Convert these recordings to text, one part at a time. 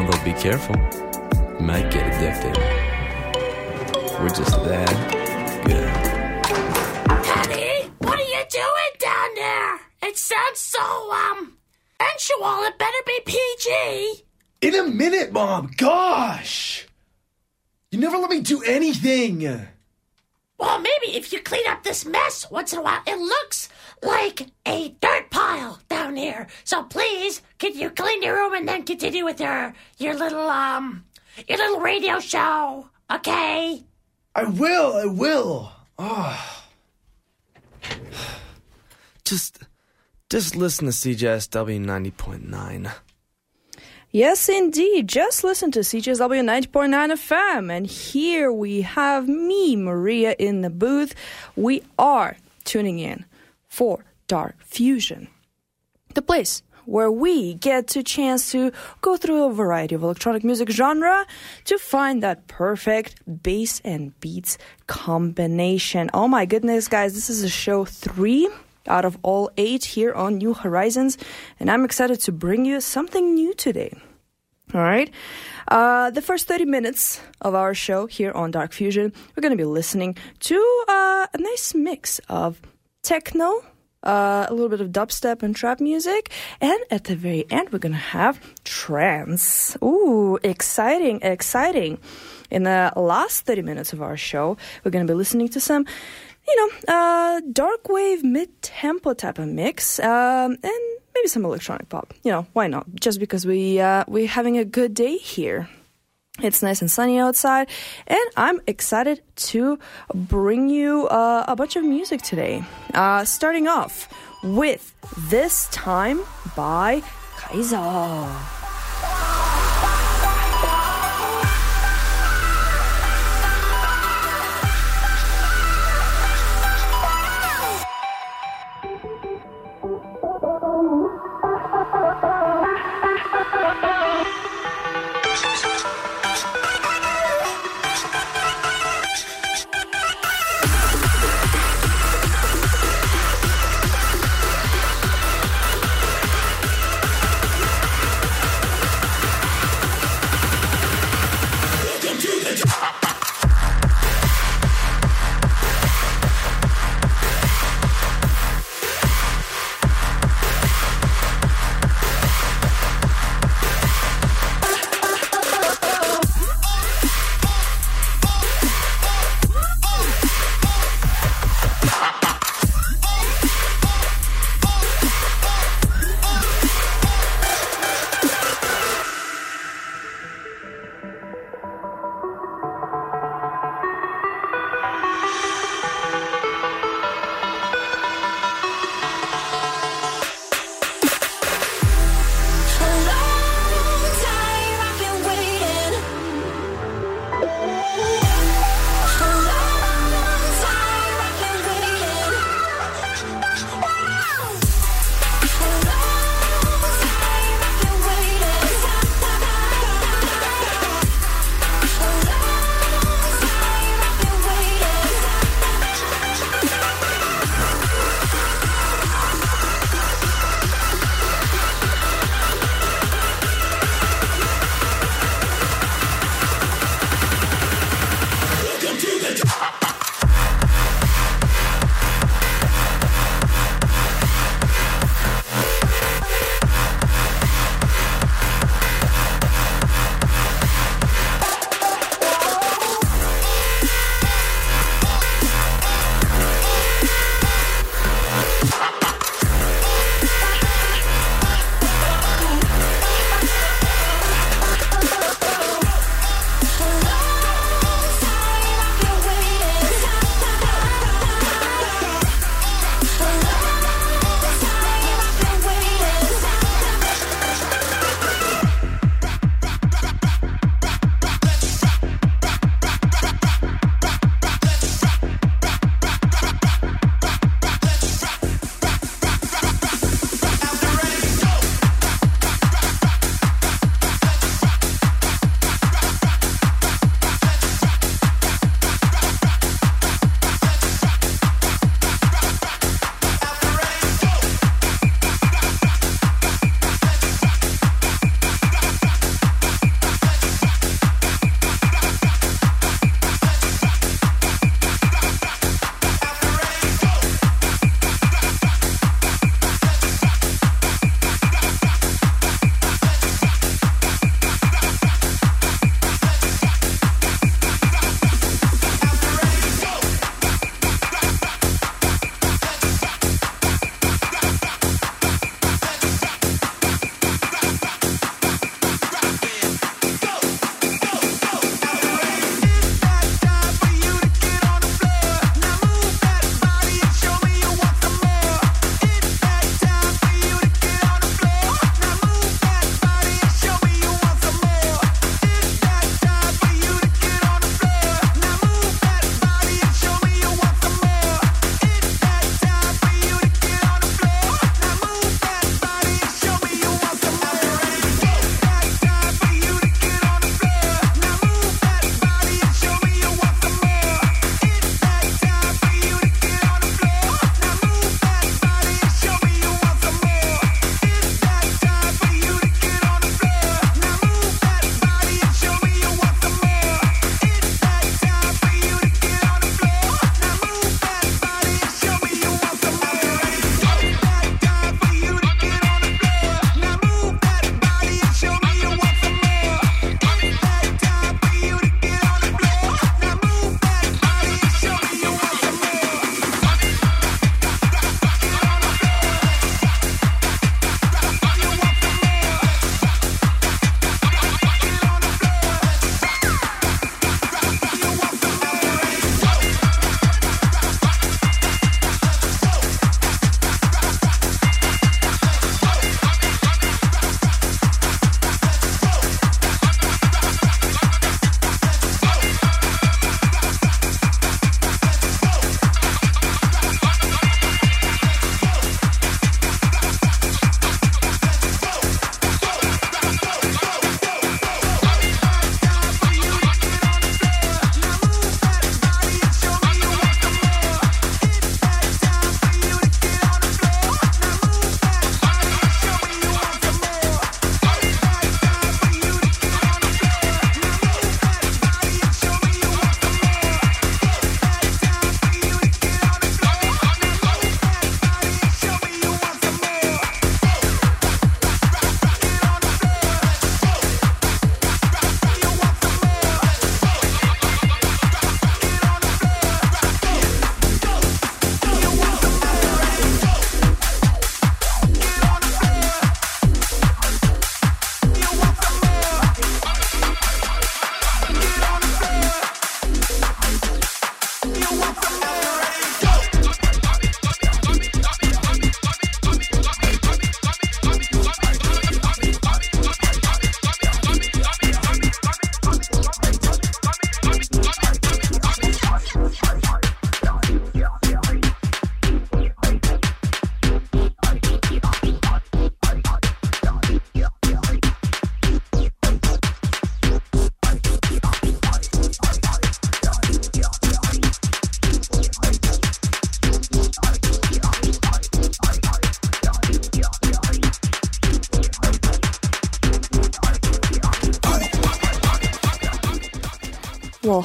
Although be careful, you might get addicted. We're just that good. Honey, what are you doing down there? It sounds so, um, sensual. It better be PG. In a minute, Mom. Gosh. You never let me do anything. Well, maybe if you clean up this mess once in a while, it looks like a dirt pile down here. So please, can you clean your room and then continue with your your little um your little radio show? Okay. I will. I will. Oh. Just, just listen to CJSW 90.9. Yes, indeed. Just listen to CJSW 90.9 FM. And here we have me, Maria, in the booth. We are tuning in for Dark Fusion, the place where we get to chance to go through a variety of electronic music genre to find that perfect bass and beats combination. Oh my goodness, guys, this is a show three out of all eight here on New Horizons, and I'm excited to bring you something new today. All right. Uh, the first 30 minutes of our show here on Dark Fusion, we're going to be listening to uh, a nice mix of techno, uh, a little bit of dubstep and trap music, and at the very end, we're going to have trance. Ooh, exciting, exciting. In the last 30 minutes of our show, we're going to be listening to some you know, uh, dark wave, mid tempo type of mix, um, and maybe some electronic pop. You know, why not? Just because we uh, we're having a good day here. It's nice and sunny outside, and I'm excited to bring you uh, a bunch of music today. Uh, starting off with This Time by Kayzo.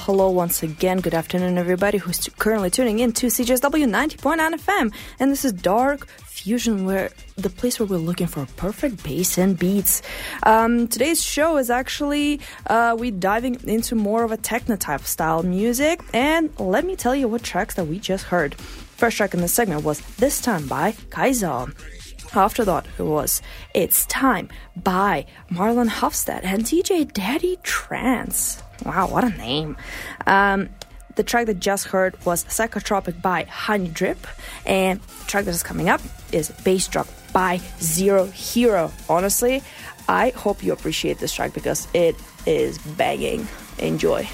Hello once again. Good afternoon, everybody who's t- currently tuning in to CJSW 90.9 FM. And this is Dark Fusion, where the place where we're looking for perfect bass and beats. Um, today's show is actually uh, we diving into more of a techno type style music. And let me tell you what tracks that we just heard. First track in the segment was This Time by Kayzo. After that, it was It's Time by Marlon Hoffstadt and DJ Daddy Trance. Wow, what a name. Um, the track that just heard was Sykothropik by Honeydrip, and the track that is coming up is Bass Drop by Zero Hero. Honestly, I hope you appreciate this track because it is banging. Enjoy.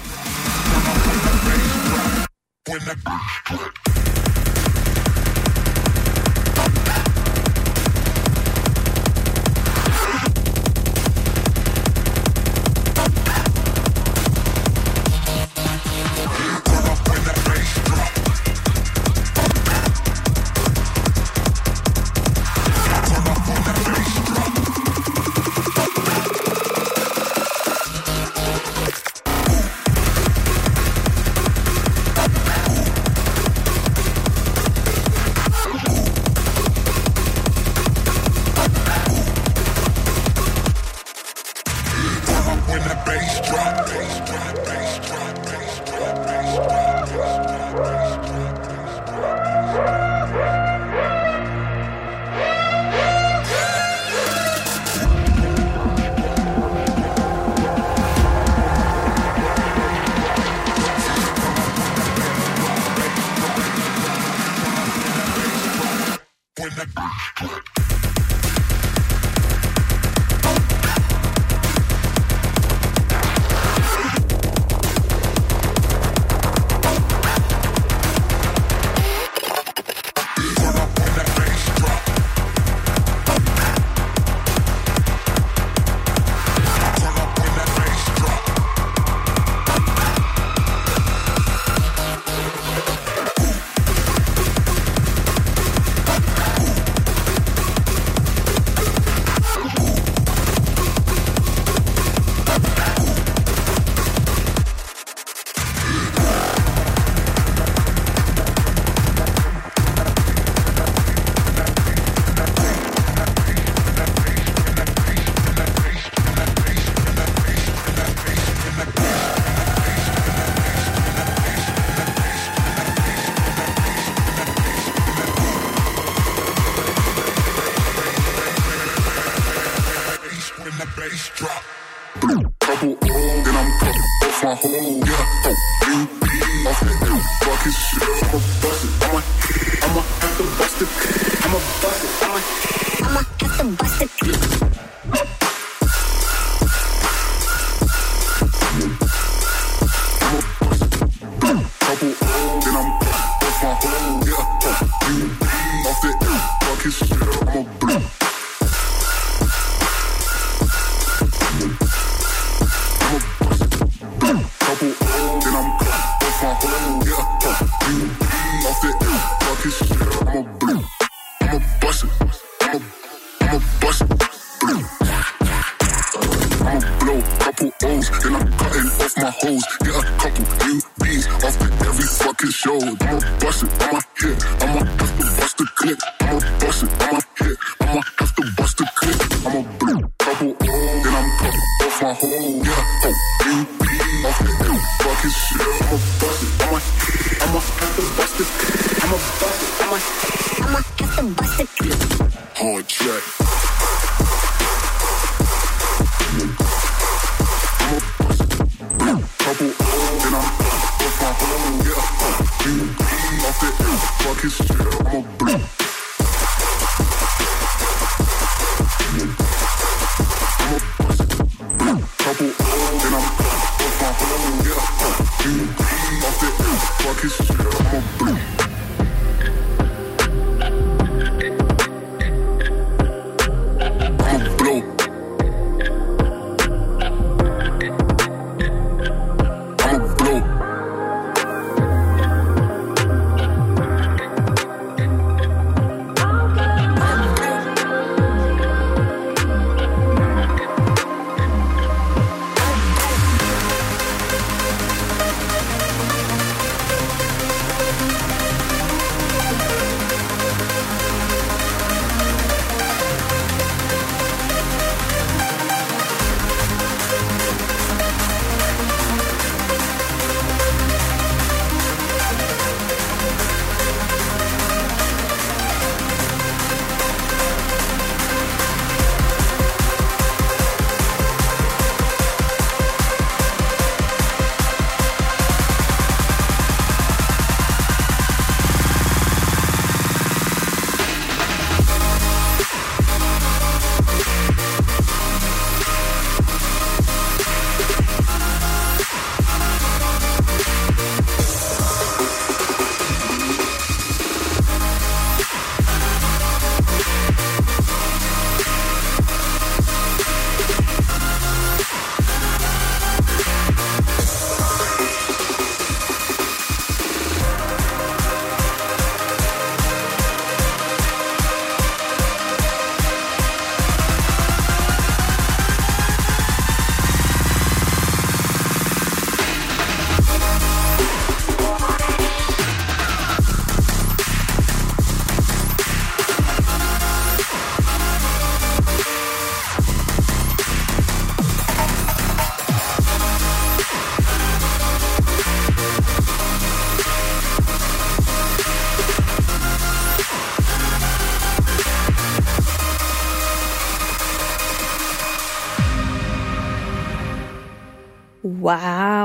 Couple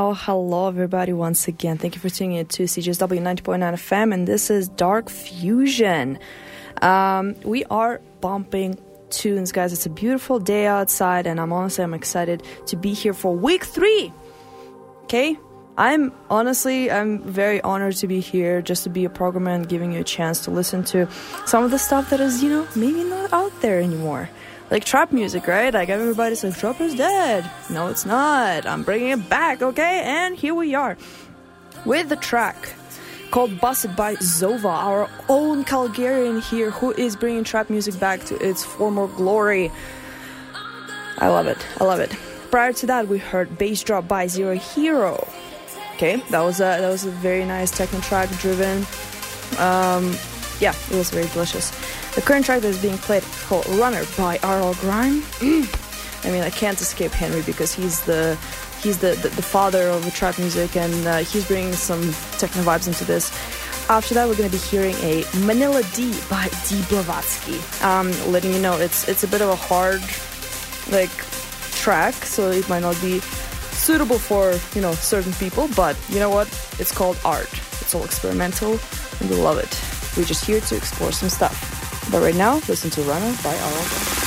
Wow. Hello, everybody, once again. Thank you for tuning in to CJSW 90.9 FM, and this is Dark Fusion. Um, we are bumping tunes, guys. It's a beautiful day outside, and I'm honestly, I'm excited to be here for week three. Okay? I'm honestly, I'm very honored to be here, just to be a programmer and giving you a chance to listen to some of the stuff that is, you know, maybe not out there anymore like trap music, right? Like everybody's like, trap is dead. No, it's not. I'm bringing it back, okay? And here we are with the track called Busted by Zovah, our own Calgarian here who is bringing trap music back to its former glory. I love it. I love it. Prior to that, we heard Bass Drop by Zero Hero. Okay, that was a that was a very nice techno track driven. Um, yeah, it was very delicious. The current track that is being played is called Runner by R.L. Grime. I mean, I can't escape Henry because he's the he's the, the, the father of the trap music and uh, he's bringing some techno vibes into this. After that, we're going to be hearing a Manila D by D Blavatsky. Um, letting you know it's it's a bit of a hard like track, so it might not be suitable for you know certain people. But you know what? It's called art. It's all experimental, and we love it. We're just here to explore some stuff. But right now, listen to Runner by R.L.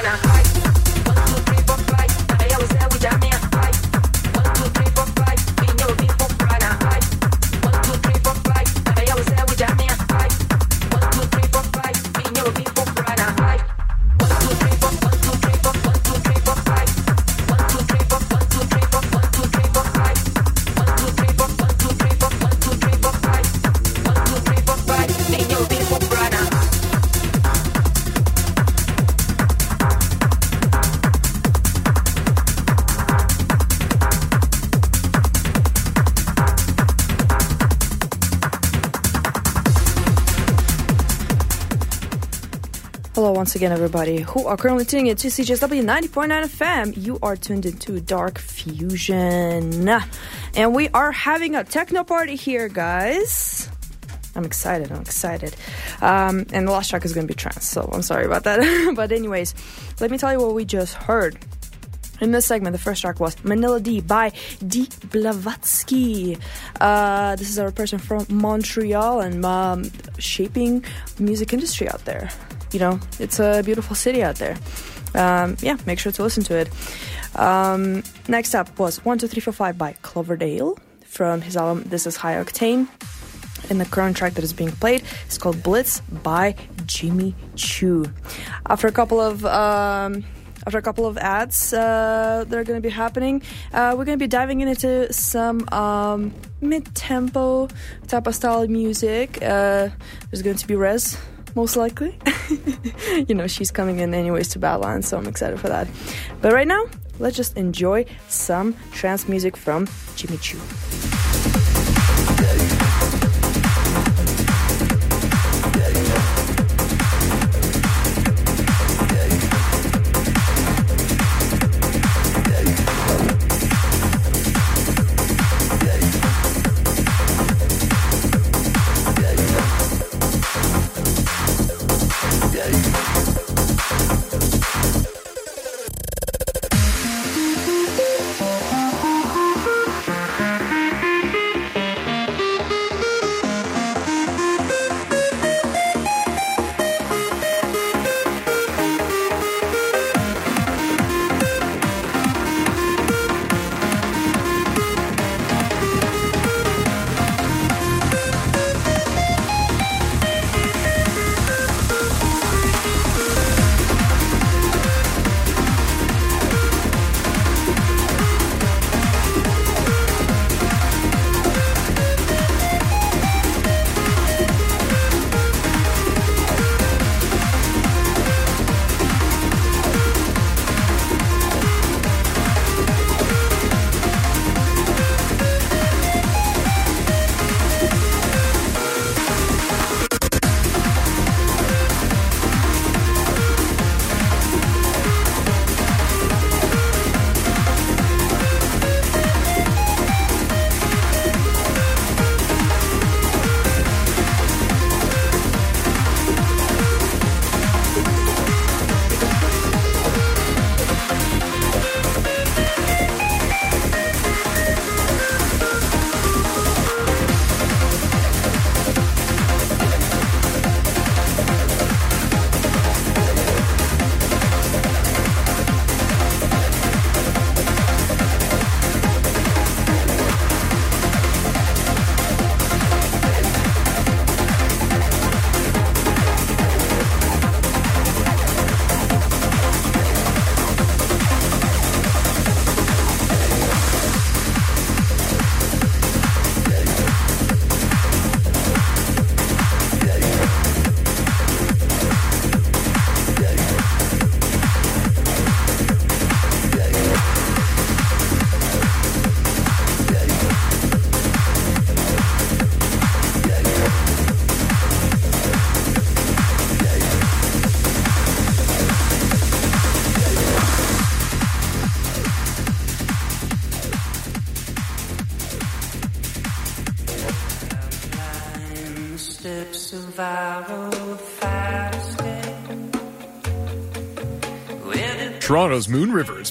Nirvana. Once again, everybody who are currently tuning in to CJSW 90.9 FM. You are tuned into Dark Fusion. And we are having a techno party here, guys. I'm excited. I'm excited. Um, and the last track is going to be trance, so I'm sorry about that. but, anyways, let me tell you what we just heard. In this segment, the first track was Manila D by D Blavatsky. Uh, this is a person from Montreal and um, shaping music industry out there. You know, it's a beautiful city out there. Um, yeah, make sure to listen to it. Um, next up was 12345 by Cloverdale from his album This Is High Octane. And the current track that is being played is called Blitz by Jimmy Chou. After a couple of um, after a couple of ads uh, that are going to be happening, uh, we're going to be diving into some um, mid-tempo type of style music. Uh, there's going to be Rezz, most likely. you know, she's coming in anyways to Badlands, so I'm excited for that. But right now, let's just enjoy some trance music from Jimmy Chou.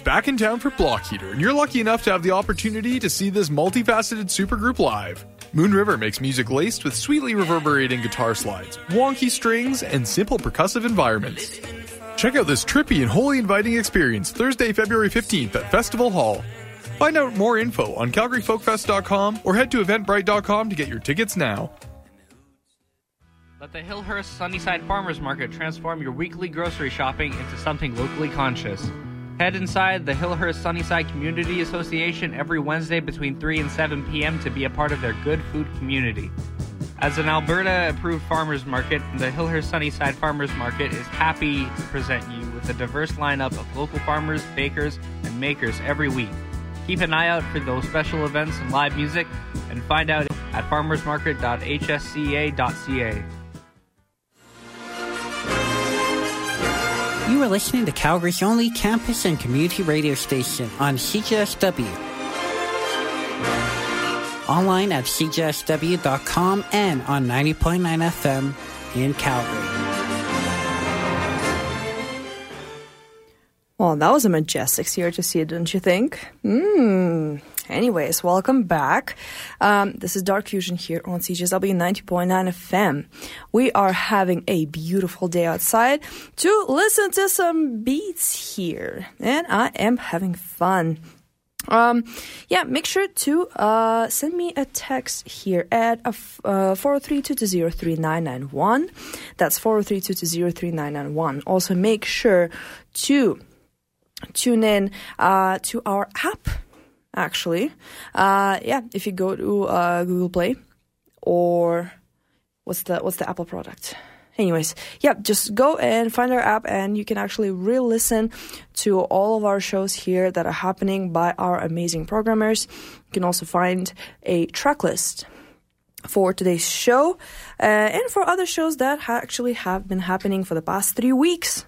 Back in town for Block Heater, and you're lucky enough to have the opportunity to see this multifaceted supergroup live. Moon River makes music laced with sweetly reverberating guitar slides, wonky strings, and simple percussive environments. Check out this trippy and wholly inviting experience Thursday, February 15th at Festival Hall. Find out more info on CalgaryFolkFest.com or head to Eventbrite.com to get your tickets now. Let the Hillhurst Sunnyside Farmers Market transform your weekly grocery shopping into something locally conscious. Head inside the Hillhurst Sunnyside Community Association every Wednesday between 3 and 7 p.m. to be a part of their good food community. As an Alberta approved farmers market, the Hillhurst Sunnyside Farmers Market is happy to present you with a diverse lineup of local farmers, bakers, and makers every week. Keep an eye out for those special events and live music and find out at farmersmarket.hsca.ca. You are listening to Calgary's only campus and community radio station on CJSW. Online at cjsw.com and on 90.9 FM in Calgary. Well, that was a majestic here to see, didn't you think? Mm. Anyways, welcome back. Um, this is Dark Fusion here on CJSW 90.9 FM. We are having a beautiful day outside to listen to some beats here, and I am having fun. Um, yeah, make sure to uh, send me a text here at uh, 403-220-3991. That's 403-220-3991. Also, make sure to tune in uh, to our app actually. Uh, yeah if you go to uh, google play or what's the what's the apple product? Anyways yeah just go and find our app and you can actually re-listen to all of our shows here that are happening by our amazing programmers. You can also find a track list for today's show uh, and for other shows that ha- actually have been happening for the past three weeks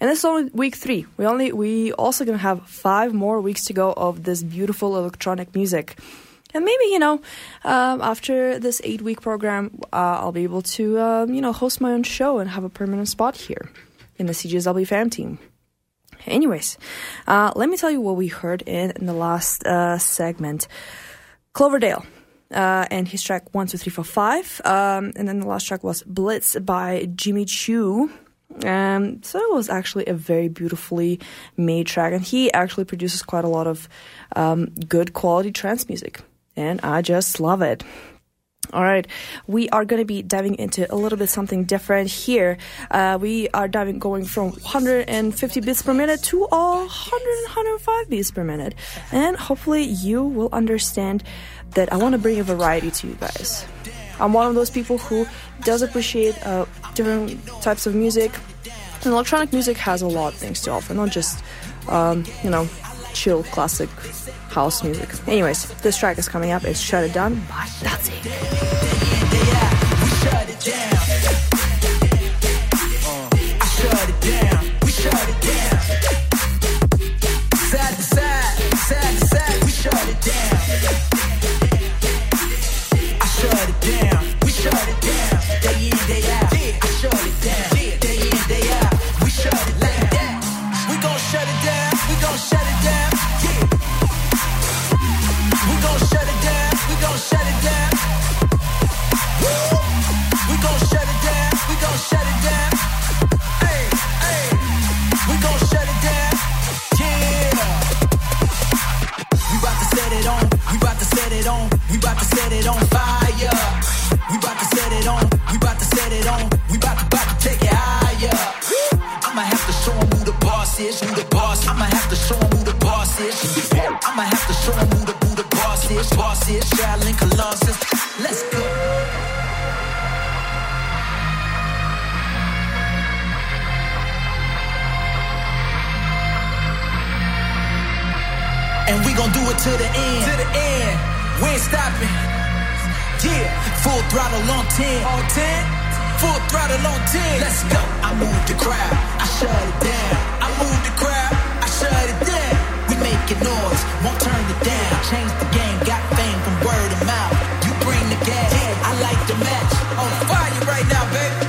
and this is only week three. We only we also gonna have five more weeks to go of this beautiful electronic music. And maybe you know, um, after this eight week program, uh, I'll be able to um, you know host my own show and have a permanent spot here in the CJSW fam team. Anyways, uh, let me tell you what we heard in, in the last uh, segment. Cloverdale. Uh, and his track one two three four five, um, and then the last track was Blitz by Jimmy Chou. Um, so it was actually a very beautifully made track, and he actually produces quite a lot of um, good quality trance music, and I just love it. All right, we are going to be diving into a little bit something different here. Uh, we are diving going from 150 beats per minute to all 100 105 beats per minute, and hopefully you will understand that I want to bring a variety to you guys. I'm one of those people who does appreciate uh, different types of music. And electronic music has a lot of things to offer, not just, um, you know, chill classic house music. Anyways, this track is coming up. It's Shut It Down by Datsik. On. We bout to set it on fire. We bout to set it on. We bout to set it on. We bout to, bout to take it higher. I'ma have to show 'em who the boss is. Who the boss? I'ma have to show 'em who the boss is. I'ma have to show 'em who the who the boss is. Boss is Shaolin Colossus. Let's go. And we gon' do it to the end. To the end. We ain't stopping. Yeah. Full throttle on 10. On 10. Full throttle on 10. Let's go. I move the crowd. I shut it down. I move the crowd. I shut it down. We making noise. Won't turn it down. Change the game. Got fame from word of mouth. You bring the gas. I like the match. On fire hello,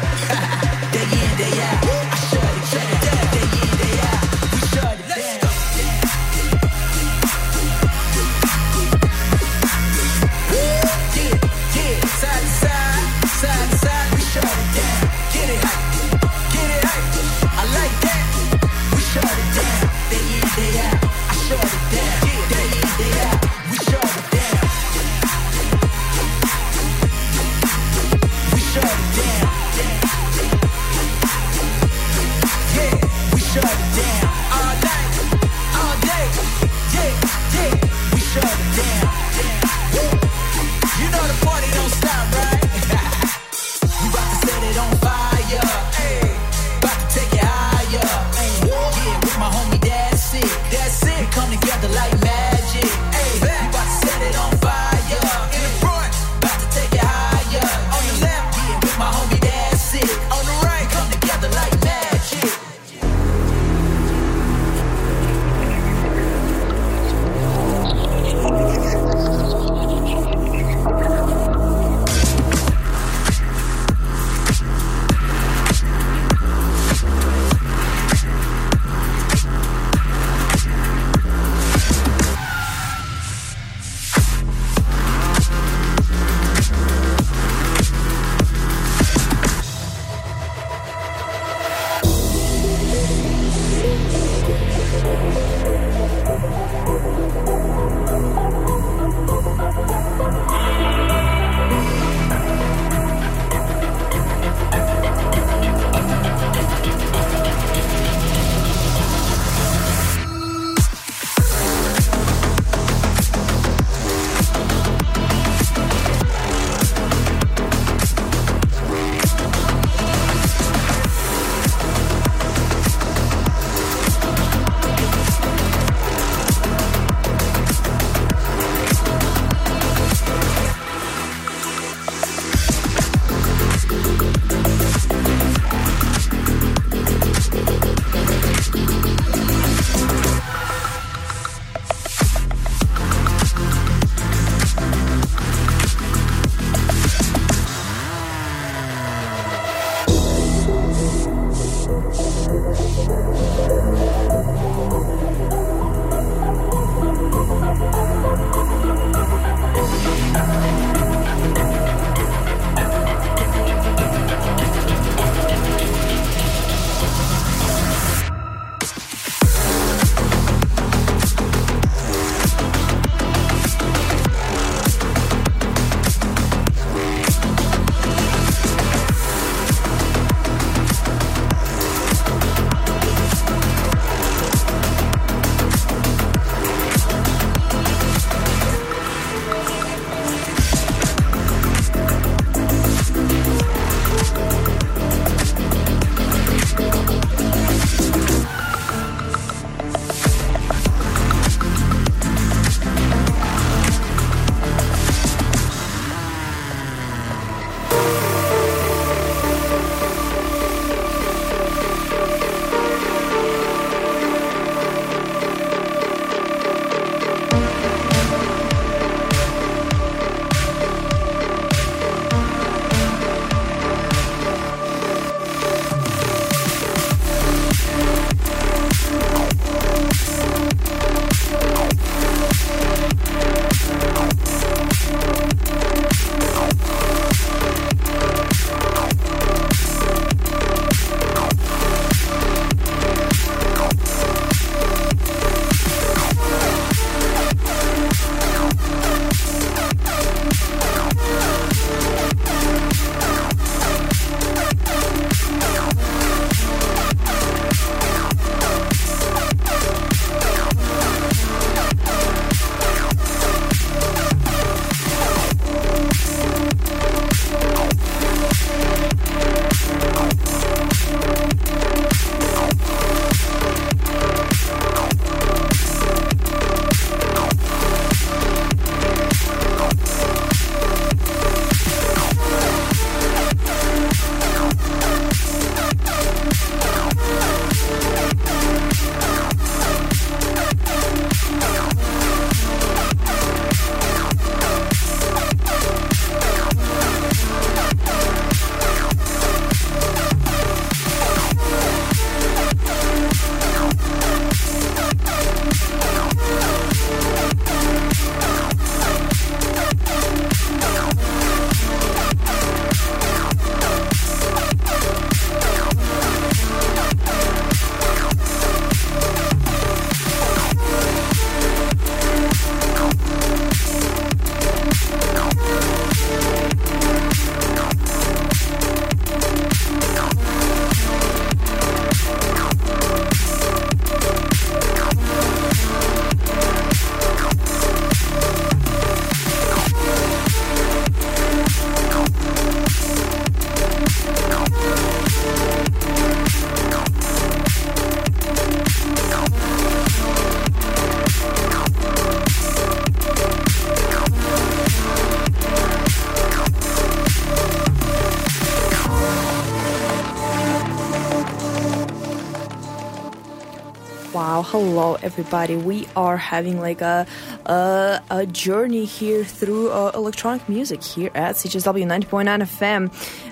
everybody. We are having like a a, a journey here through uh, electronic music here at CJSW 90.9 FM.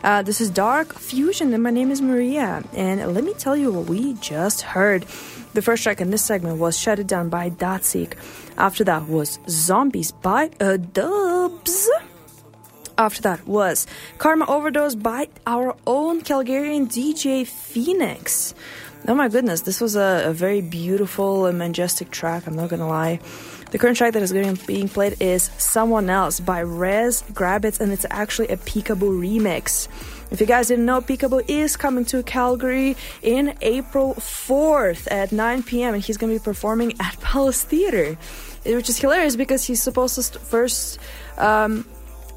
Uh, this is Dark Fusion, and my name is Maria. And let me tell you what we just heard. The first track in this segment was Shut It Down by Datsik. After that was Zombies by uh, DVBBS. After that was Karma Overdose by our own Calgarian DJ Phoenix. Oh my goodness, this was a, a very beautiful and majestic track, I'm not gonna lie. The current track that is being played is Someone Else by Rezz Grabbitz, and it's actually a Peekaboo remix. If you guys didn't know, Peekaboo is coming to Calgary in April 4th at 9 p.m. and he's to be performing at Palace Theatre, which is hilarious because he's supposed to st- first um,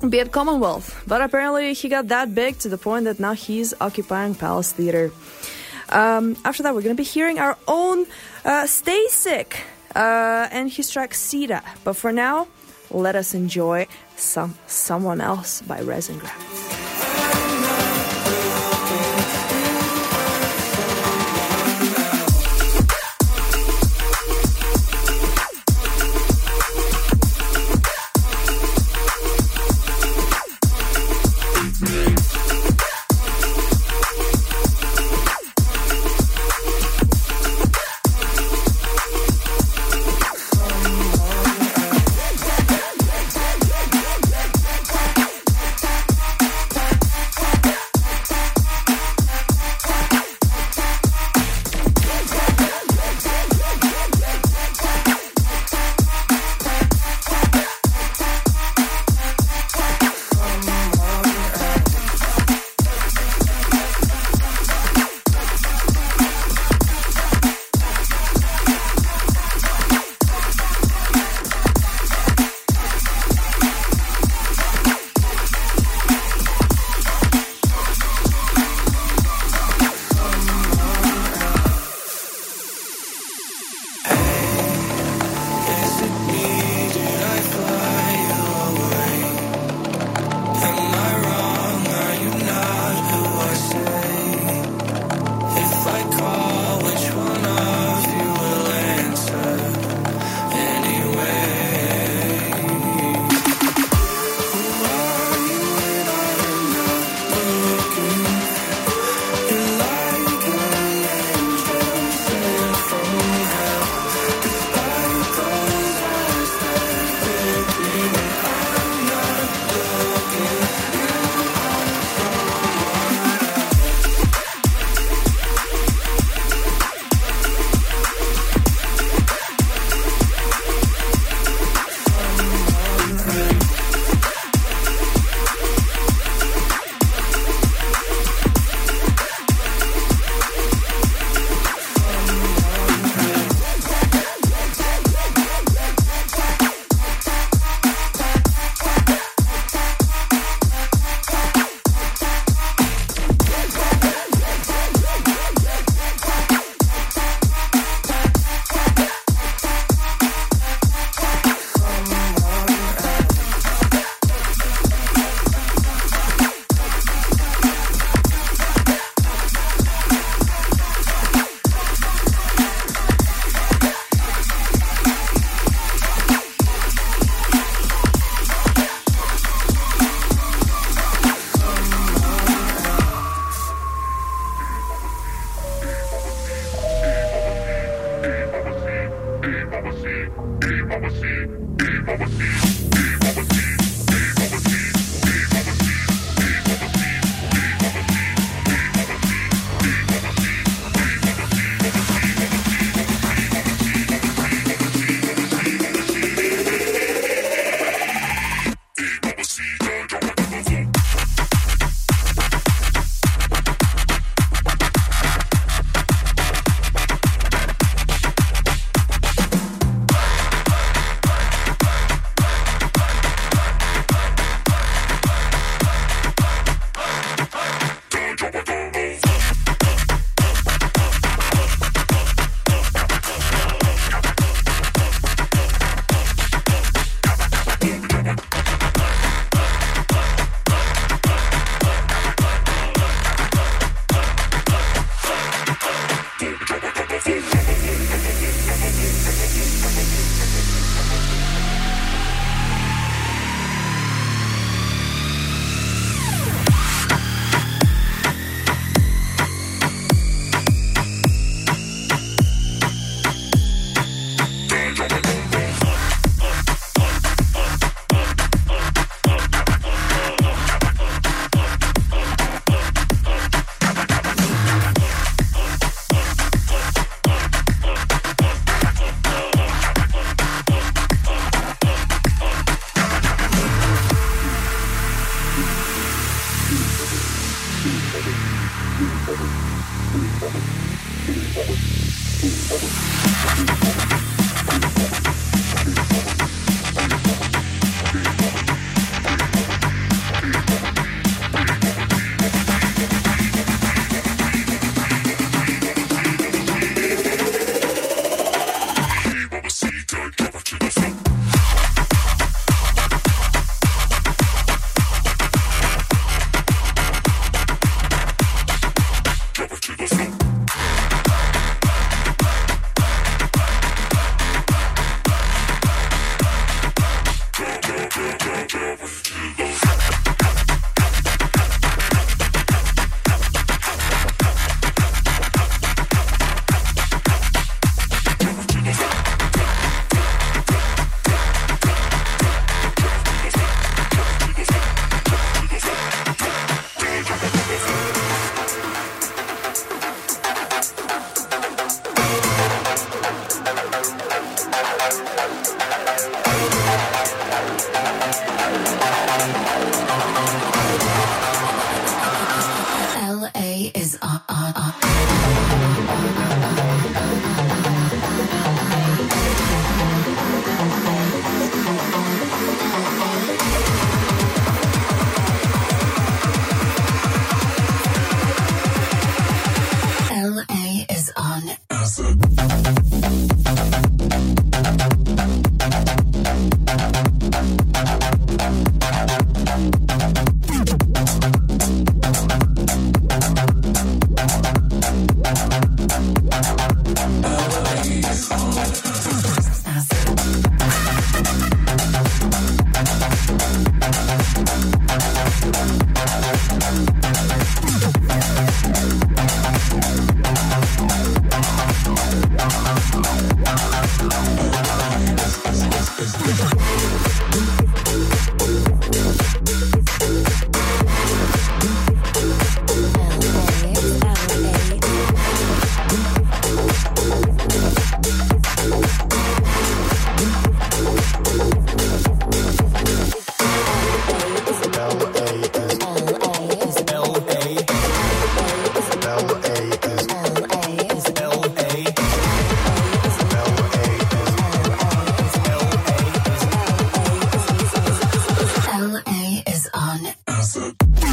be at Commonwealth, but apparently he got that big to the point that now he's occupying Palace Theatre. Um, after that, we're going to be hearing our own uh, Staysick uh, and his track Cita. But for now, let us enjoy some someone else by Resin.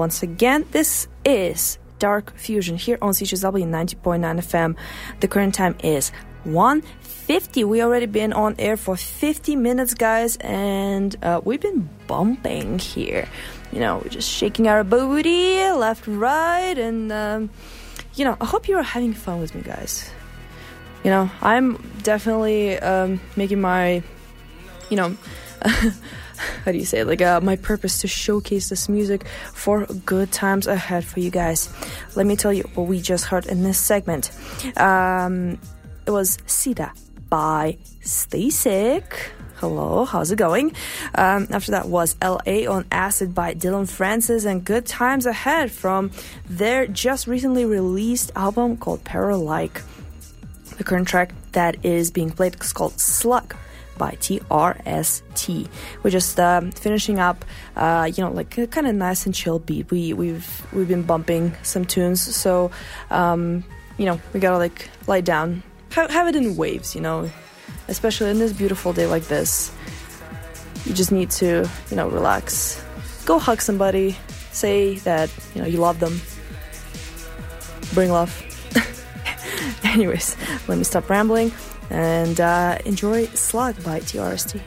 once again. This is Dark Fusion here on CJSW 90.9 FM. The current time is 1.50. We already been on air for 50 minutes, guys, and uh, we've been bumping here. You know, we're just shaking our booty left, right, and um, you know, I hope you're having fun with me, guys. You know, I'm definitely um, making my, you know. how do you say it? like uh, my purpose to showcase this music for good times ahead for you guys. Let me tell you what we just heard in this segment. Um, it was Cita by Staysick hello how's it going? Um, after that was la on acid by Dillon Francis and good times ahead from their just recently released album called paralike. The current track that is being played is called slug by TR/ST. We're just um, finishing up, uh, you know, like a kind of nice and chill beat. We we've we've been bumping some tunes, so um, you know we gotta like lie down, have, have it in waves, you know, especially in this beautiful day like this. You just need to, you know, relax, go hug somebody, say that you know you love them, bring love. Anyways, let me stop rambling and uh, enjoy Slug by TR/ST.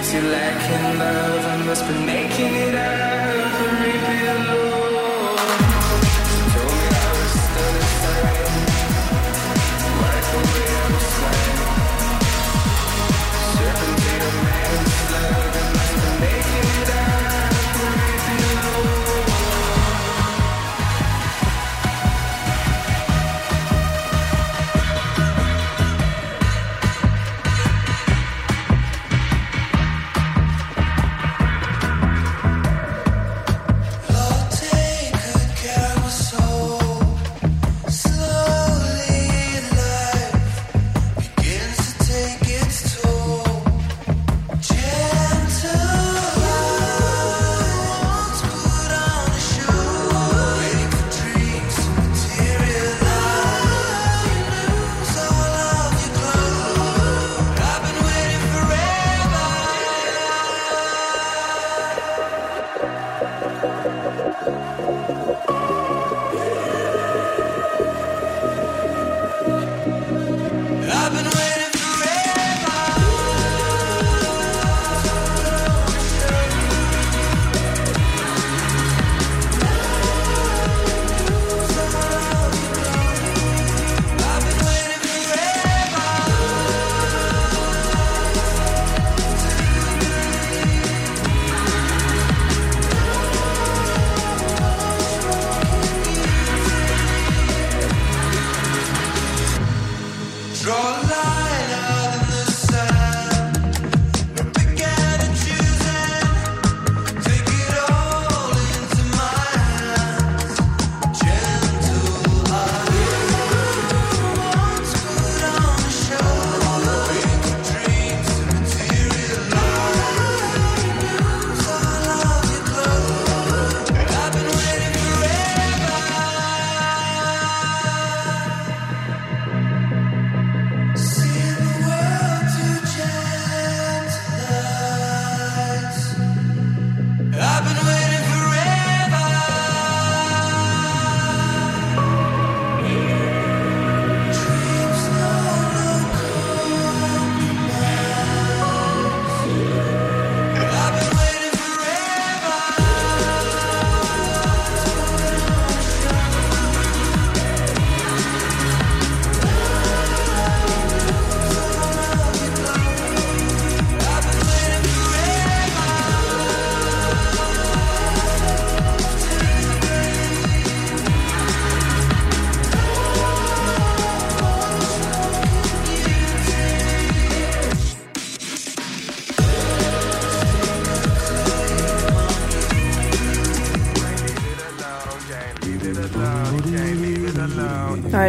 Beats you lacking love, I must be making it out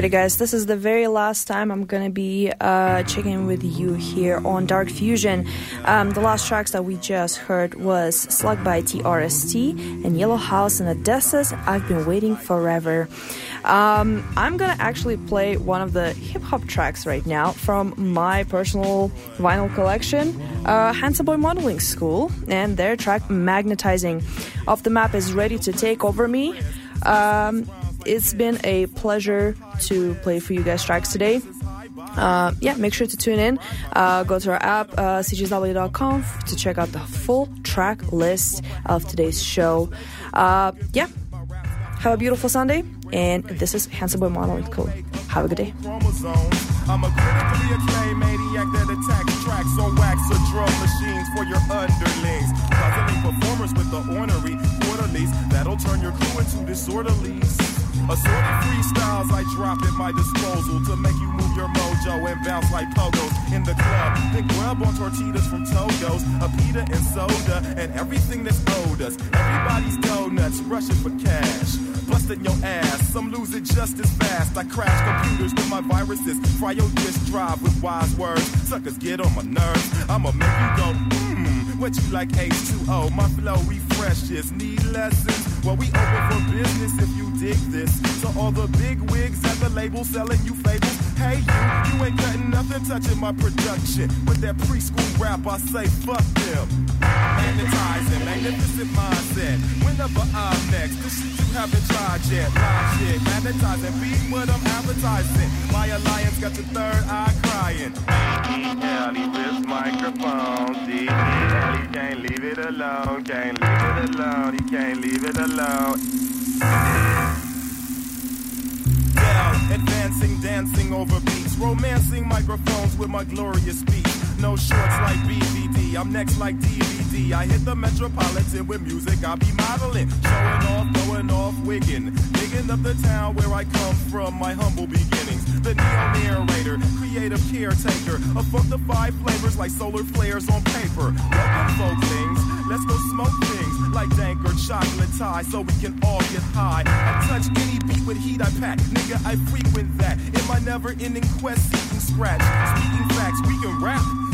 Alrighty, guys, this is the very last time I'm gonna be uh, checking with you here on Dark Fusion. Um, the last tracks that we just heard was Slug by TR/ST and Yellow House and ODESZA's I've Been Waiting Forever. Um, I'm gonna actually play one of the hip hop tracks right now from my personal vinyl collection, uh, Handsome Boy Modeling School, and their track Magnetizing. Off the Map is ready to take over me. Um, it's been a pleasure to play for you guys tracks today. Uh, yeah, make sure to tune in. Uh, go to our app, uh, cjsw.com, to check out the full track list of today's show. Uh, yeah, have a beautiful Sunday. And this is Handsome Boy Modeling School. Have a good day. I'm a critically acclaimed maniac that attacks tracks on wax or drum machines for your underlings. Performers with the ornery quarterlies that'll turn your crew into disorderlies. Assorted freestyles I drop at my disposal to make you move your mojo and bounce like pogos in the club. Then grub on tortillas from Togo's, a pita and soda, and everything that's owed us. Everybody's donuts rushing for cash. Busting your ass, some lose it just as fast. I crash computers with my viruses. Fry your disk drive with wise words. Suckers get on my nerves. I'ma make you go, what you like H2O? My flow refreshes. Need lessons? Well, we open for business if you dig this. So all the big wigs at the label selling you fables. Hey, you, you ain't cutting nothing touching my production. With that preschool rap, I say fuck them. Magnetizing, magnificent mindset. Whenever I'm next, haven't tried yet. Live shit, magnetizing, beat what I'm advertising. My alliance got the third eye crying. This microphone. He can't leave it alone. Can't leave it alone. He can't leave it alone. Down, advancing, dancing over beats, romancing microphones with my glorious speech. No shorts like BVD, I'm next like DVD. I hit the metropolitan with music, I be modeling, showing off, going off, wigging, digging up the town where I come from, my humble beginnings. The neo narrator, creative caretaker, of fuck the five flavors like solar flares on paper. Welcome, folk things. Let's go smoke things like dank or chocolate tie so we can all get high. I touch any beat with heat I pack. Nigga, I frequent that in my never ending quest seeking scratch. Speaking facts, we can rap.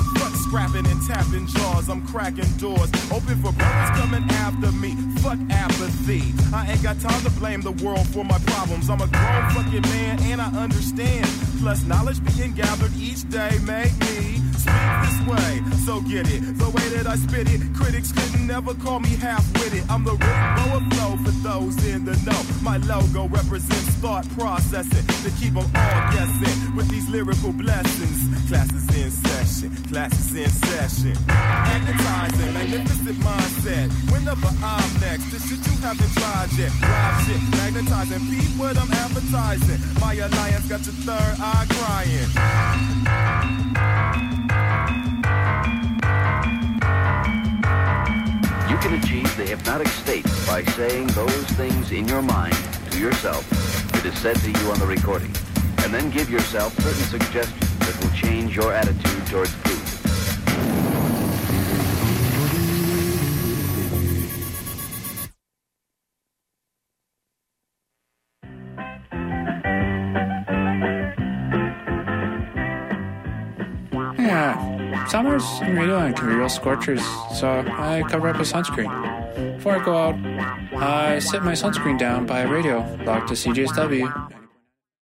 Scrapping and tapping jaws. I'm cracking doors. Open for brothers coming after me. Fuck apathy. I ain't got time to blame the world for my problems. I'm a grown fucking man and I understand. Plus, knowledge being gathered each day make me speak this way. So get it. The way that I spit it, critics couldn't never call me half-witted. I'm the Rick Boa flow for those in the know. My logo represents thought processing to keep them all guessing with these lyrical blessings. Classes in session, classes in session. Magnetizing, magnificent mindset. Whenever I'm next, the shit you haven't tried yet. Live shit, magnetizing, beat what I'm advertising. My alliance got your third eye crying. Can achieve the hypnotic state by saying those things in your mind to yourself that is said to you on the recording, and then give yourself certain suggestions that will change your attitude towards food. Summers in Reno can be real scorchers, so I cover up with sunscreen. Before I go out, I sit my sunscreen down by a radio locked to CJSW